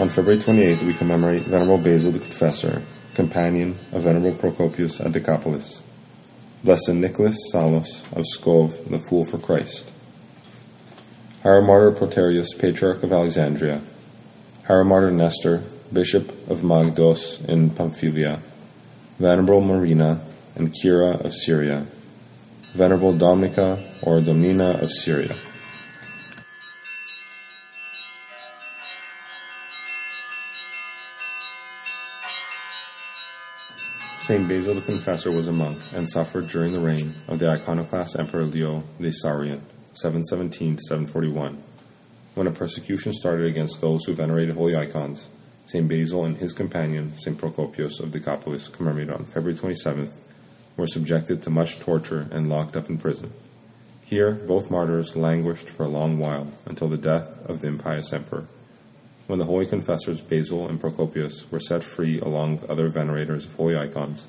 On February 28th, we commemorate Venerable Basil the Confessor, companion of Venerable Procopius at Decapolis. Blessed Nicholas Salos of Pskov, the Fool for Christ. Hieromartyr Proterius, Patriarch of Alexandria. Hieromartyr Nestor, Bishop of Magdos in Pamphylia. Venerable Marina and Kira of Syria. Venerable Dominica or Domnina of Syria. Saint Basil the Confessor was a monk and suffered during the reign of the iconoclast Emperor Leo the Isaurian, 717 741. When a persecution started against those who venerated holy icons, Saint Basil and his companion, Saint Procopius of Decapolis, commemorated on February 27th, were subjected to much torture and locked up in prison. Here, both martyrs languished for a long while until the death of the impious emperor. When the holy confessors Basil and Procopius were set free along with other venerators of holy icons,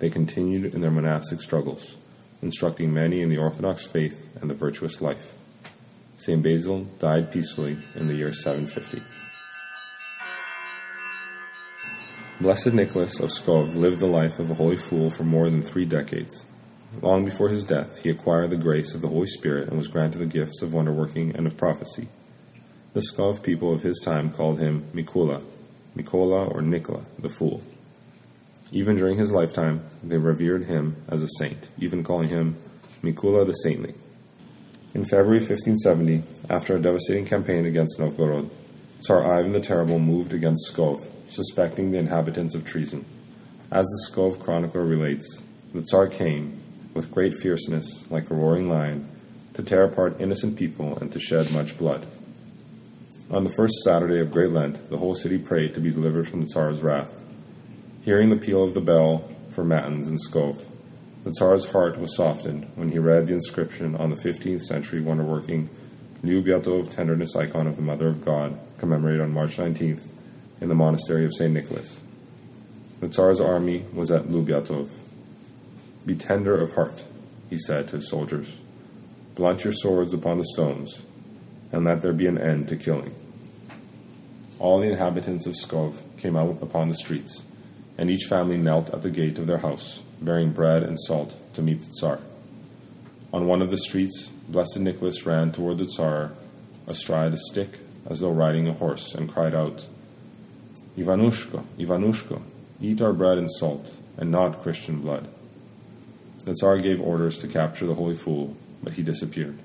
they continued in their monastic struggles, instructing many in the Orthodox faith and the virtuous life. St. Basil died peacefully in the year 750. Blessed Nicholas of Pskov lived the life of a holy fool for more than three decades. Long before his death, he acquired the grace of the Holy Spirit and was granted the gifts of wonder working and of prophecy. The Pskov people of his time called him Mikula, Mikola or Nikola, the Fool. Even during his lifetime, they revered him as a saint, even calling him Mikula the Saintly. In February 1570, after a devastating campaign against Novgorod, Tsar Ivan the Terrible moved against Pskov, suspecting the inhabitants of treason. As the Pskov chronicler relates, the Tsar came, with great fierceness, like a roaring lion, to tear apart innocent people and to shed much blood. On the first Saturday of Great Lent, the whole city prayed to be delivered from the Tsar's wrath. Hearing the peal of the bell for Matins in Pskov, the Tsar's heart was softened when he read the inscription on the 15th century wonder working Lyubyatov Tenderness icon of the Mother of God, commemorated on March 19th in the monastery of St. Nicholas. The Tsar's army was at Lyubyatov. Be tender of heart, he said to his soldiers. Blunt your swords upon the stones, and let there be an end to killing. All the inhabitants of Pskov came out upon the streets, and each family knelt at the gate of their house, bearing bread and salt to meet the Tsar. On one of the streets, Blessed Nicholas ran toward the Tsar astride a stick as though riding a horse, and cried out, Ivanushka, Ivanushka, eat our bread and salt, and not Christian blood. The Tsar gave orders to capture the holy fool, but he disappeared.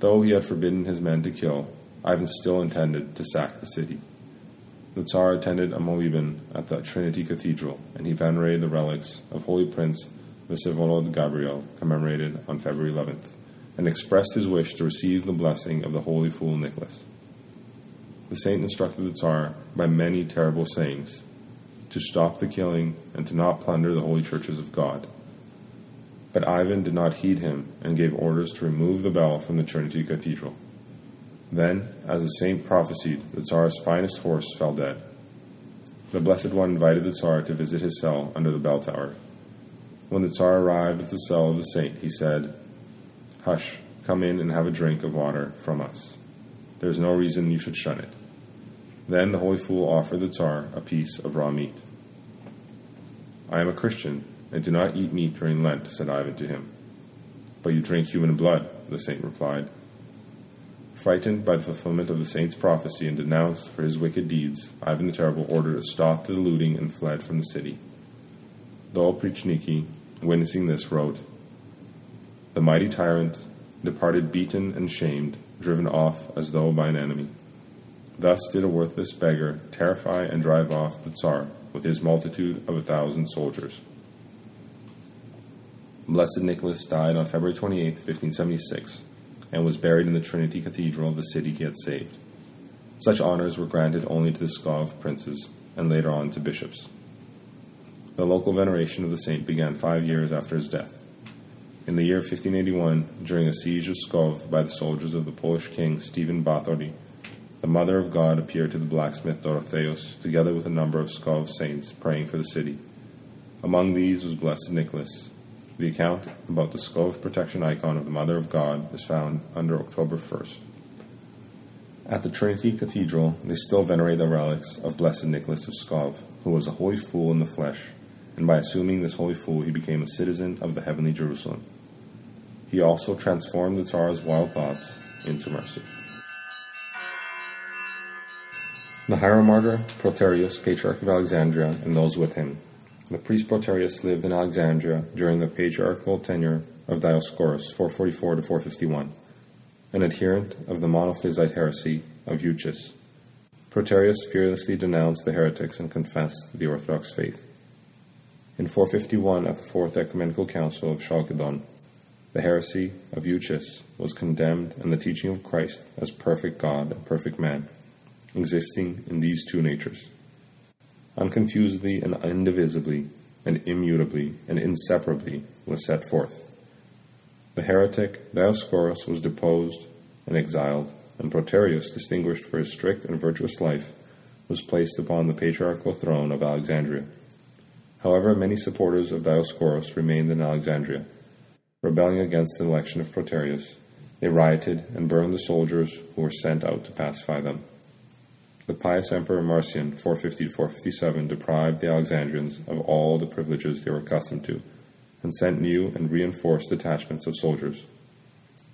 Though he had forbidden his men to kill, Ivan still intended to sack the city. The Tsar attended a Moleben at the Trinity Cathedral, and he venerated the relics of Holy Prince Vsevolod Gabriel, commemorated on February 11th, and expressed his wish to receive the blessing of the holy fool Nicholas. The saint instructed the Tsar by many terrible sayings to stop the killing and to not plunder the holy churches of God. But Ivan did not heed him and gave orders to remove the bell from the Trinity Cathedral. Then, as the saint prophesied, the Tsar's finest horse fell dead. The Blessed One invited the Tsar to visit his cell under the bell tower. When the Tsar arrived at the cell of the saint, he said, Hush, come in and have a drink of water from us. There is no reason you should shun it. Then the holy fool offered the Tsar a piece of raw meat. I am a Christian and do not eat meat during Lent, said Ivan to him. But you drink human blood, the saint replied. Frightened by the fulfillment of the saint's prophecy and denounced for his wicked deeds, Ivan the Terrible ordered a stop to the looting and fled from the city. The Oprichniki, witnessing this, wrote The mighty tyrant departed beaten and shamed, driven off as though by an enemy. Thus did a worthless beggar terrify and drive off the Tsar with his multitude of a thousand soldiers. Blessed Nicholas died on February 28, 1576, and was buried in the Trinity Cathedral of the city he had saved. Such honors were granted only to the Pskov princes and later on to bishops. The local veneration of the saint began five years after his death. In the year 1581, during a siege of Pskov by the soldiers of the Polish king Stephen Bathory, the Mother of God appeared to the blacksmith Dorotheus, together with a number of Pskov saints praying for the city. Among these was Blessed Nicholas. The account about the Pskov protection icon of the Mother of God is found under October 1st. At the Trinity Cathedral, they still venerate the relics of Blessed Nicholas of Pskov, who was a holy fool in the flesh, and by assuming this holy fool, he became a citizen of the heavenly Jerusalem. He also transformed the Tsar's wild thoughts into mercy. The hieromartyr Proterius, Patriarch of Alexandria, and those with him. The priest Proterius lived in Alexandria during the patriarchal tenure of Dioscorus, 444 to 451, an adherent of the monophysite heresy of Eutyches. Proterius fearlessly denounced the heretics and confessed the Orthodox faith. In 451, at the Fourth Ecumenical Council of Chalcedon, the heresy of Eutyches was condemned and the teaching of Christ as perfect God and perfect man existing in these two natures, unconfusedly and indivisibly and immutably and inseparably was set forth. The heretic Dioscorus was deposed and exiled, and Proterius, distinguished for his strict and virtuous life, was placed upon the patriarchal throne of Alexandria. However, many supporters of Dioscorus remained in Alexandria. Rebelling against the election of Proterius, they rioted and burned the soldiers who were sent out to pacify them. The pious Emperor Marcian, 450 457, deprived the Alexandrians of all the privileges they were accustomed to, and sent new and reinforced detachments of soldiers.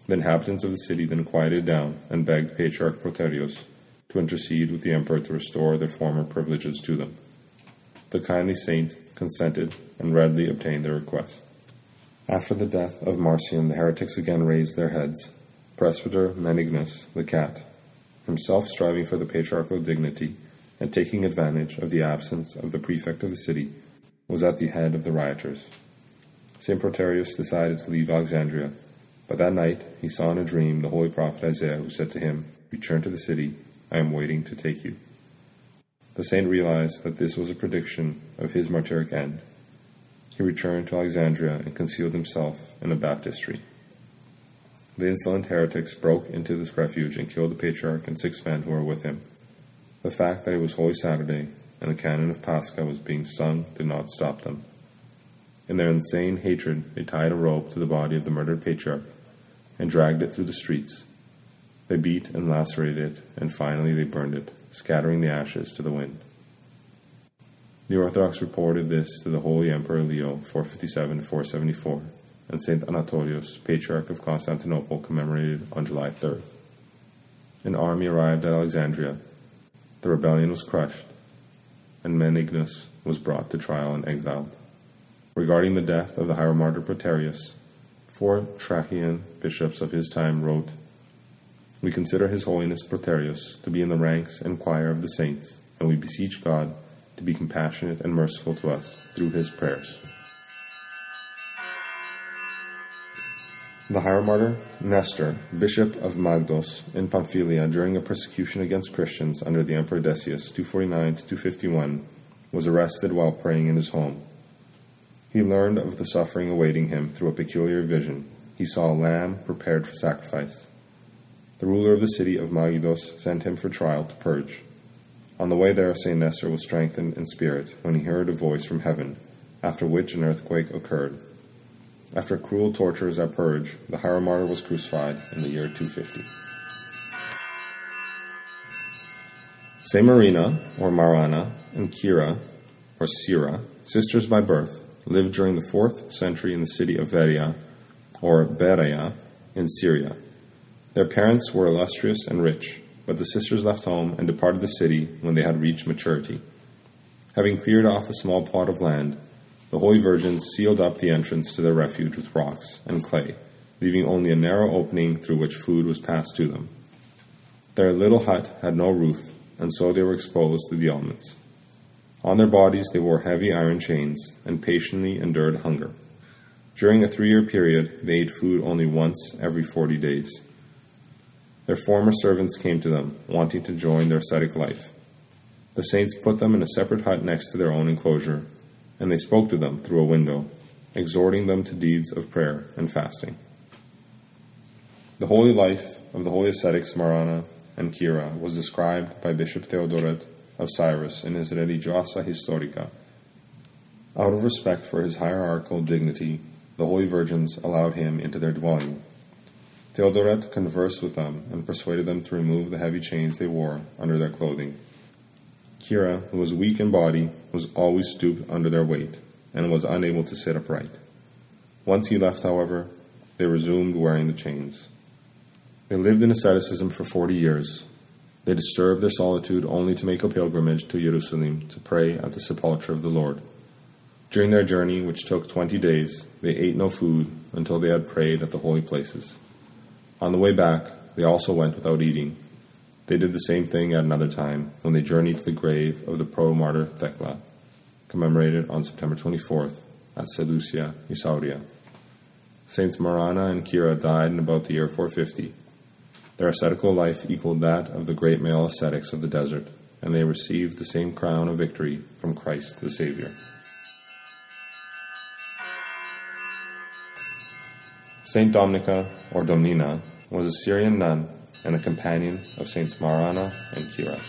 The inhabitants of the city then quieted down and begged Patriarch Proterius to intercede with the emperor to restore their former privileges to them. The kindly saint consented and readily obtained their request. After the death of Marcian, the heretics again raised their heads. Presbyter Menignus, the cat, himself striving for the patriarchal dignity and taking advantage of the absence of the prefect of the city, was at the head of the rioters. St. Proterius decided to leave Alexandria, but that night he saw in a dream the holy prophet Isaiah, who said to him, Return to the city, I am waiting to take you. The saint realized that this was a prediction of his martyric end. He returned to Alexandria and concealed himself in a baptistry. The insolent heretics broke into this refuge and killed the patriarch and six men who were with him. The fact that it was Holy Saturday and the canon of Pascha was being sung did not stop them. In their insane hatred, they tied a rope to the body of the murdered patriarch and dragged it through the streets. They beat and lacerated it, and finally they burned it, scattering the ashes to the wind. The Orthodox reported this to the Holy Emperor Leo 457 474 and Saint Anatolius, Patriarch of Constantinople, commemorated on July 3rd. An army arrived at Alexandria. The rebellion was crushed, and Menignus was brought to trial and exiled. Regarding the death of the hieromartyr Proterius, four Thracian bishops of his time wrote, We consider His Holiness Proterius to be in the ranks and choir of the saints, and we beseech God to be compassionate and merciful to us through his prayers. The hieromartyr Nestor, bishop of Magdos in Pamphylia during a persecution against Christians under the Emperor Decius 249 to 251, was arrested while praying in his home. He learned of the suffering awaiting him through a peculiar vision. He saw a lamb prepared for sacrifice. The ruler of the city of Magdos sent him for trial to Perge. On the way there, St. Nestor was strengthened in spirit when he heard a voice from heaven, after which an earthquake occurred. After cruel tortures at Perge, the hieromartyr was crucified in the year 250. Saint Marina, or Marana, and Kira, or Sira, sisters by birth, lived during the 4th century in the city of Veria, or Berea, in Syria. Their parents were illustrious and rich, but the sisters left home and departed the city when they had reached maturity. Having cleared off a small plot of land, the Holy Virgins sealed up the entrance to their refuge with rocks and clay, leaving only a narrow opening through which food was passed to them. Their little hut had no roof, and so they were exposed to the elements. On their bodies they wore heavy iron chains and patiently endured hunger. During a three year period, they ate food only once every forty days. Their former servants came to them, wanting to join their ascetic life. The saints put them in a separate hut next to their own enclosure and they spoke to them through a window, exhorting them to deeds of prayer and fasting. The holy life of the holy ascetics Marana and Kira was described by Bishop Theodoret of Cyrus in his Religiosa Historica. Out of respect for his hierarchical dignity, the holy virgins allowed him into their dwelling. Theodoret conversed with them and persuaded them to remove the heavy chains they wore under their clothing. Kira, who was weak in body, was always stooped under their weight and was unable to sit upright. Once he left, however, they resumed wearing the chains. They lived in asceticism for forty years. They disturbed their solitude only to make a pilgrimage to Jerusalem to pray at the sepulchre of the Lord. During their journey, which took twenty days, they ate no food until they had prayed at the holy places. On the way back, they also went without eating. They did the same thing at another time when they journeyed to the grave of the protomartyr Thecla, commemorated on September 24th at Seleucia, Isauria. Saints Marana and Kira died in about the year 450. Their ascetical life equaled that of the great male ascetics of the desert, and they received the same crown of victory from Christ the Savior. Saint Dominica, or Domnina, was a Syrian nun and a companion of Saints Marana and Kira.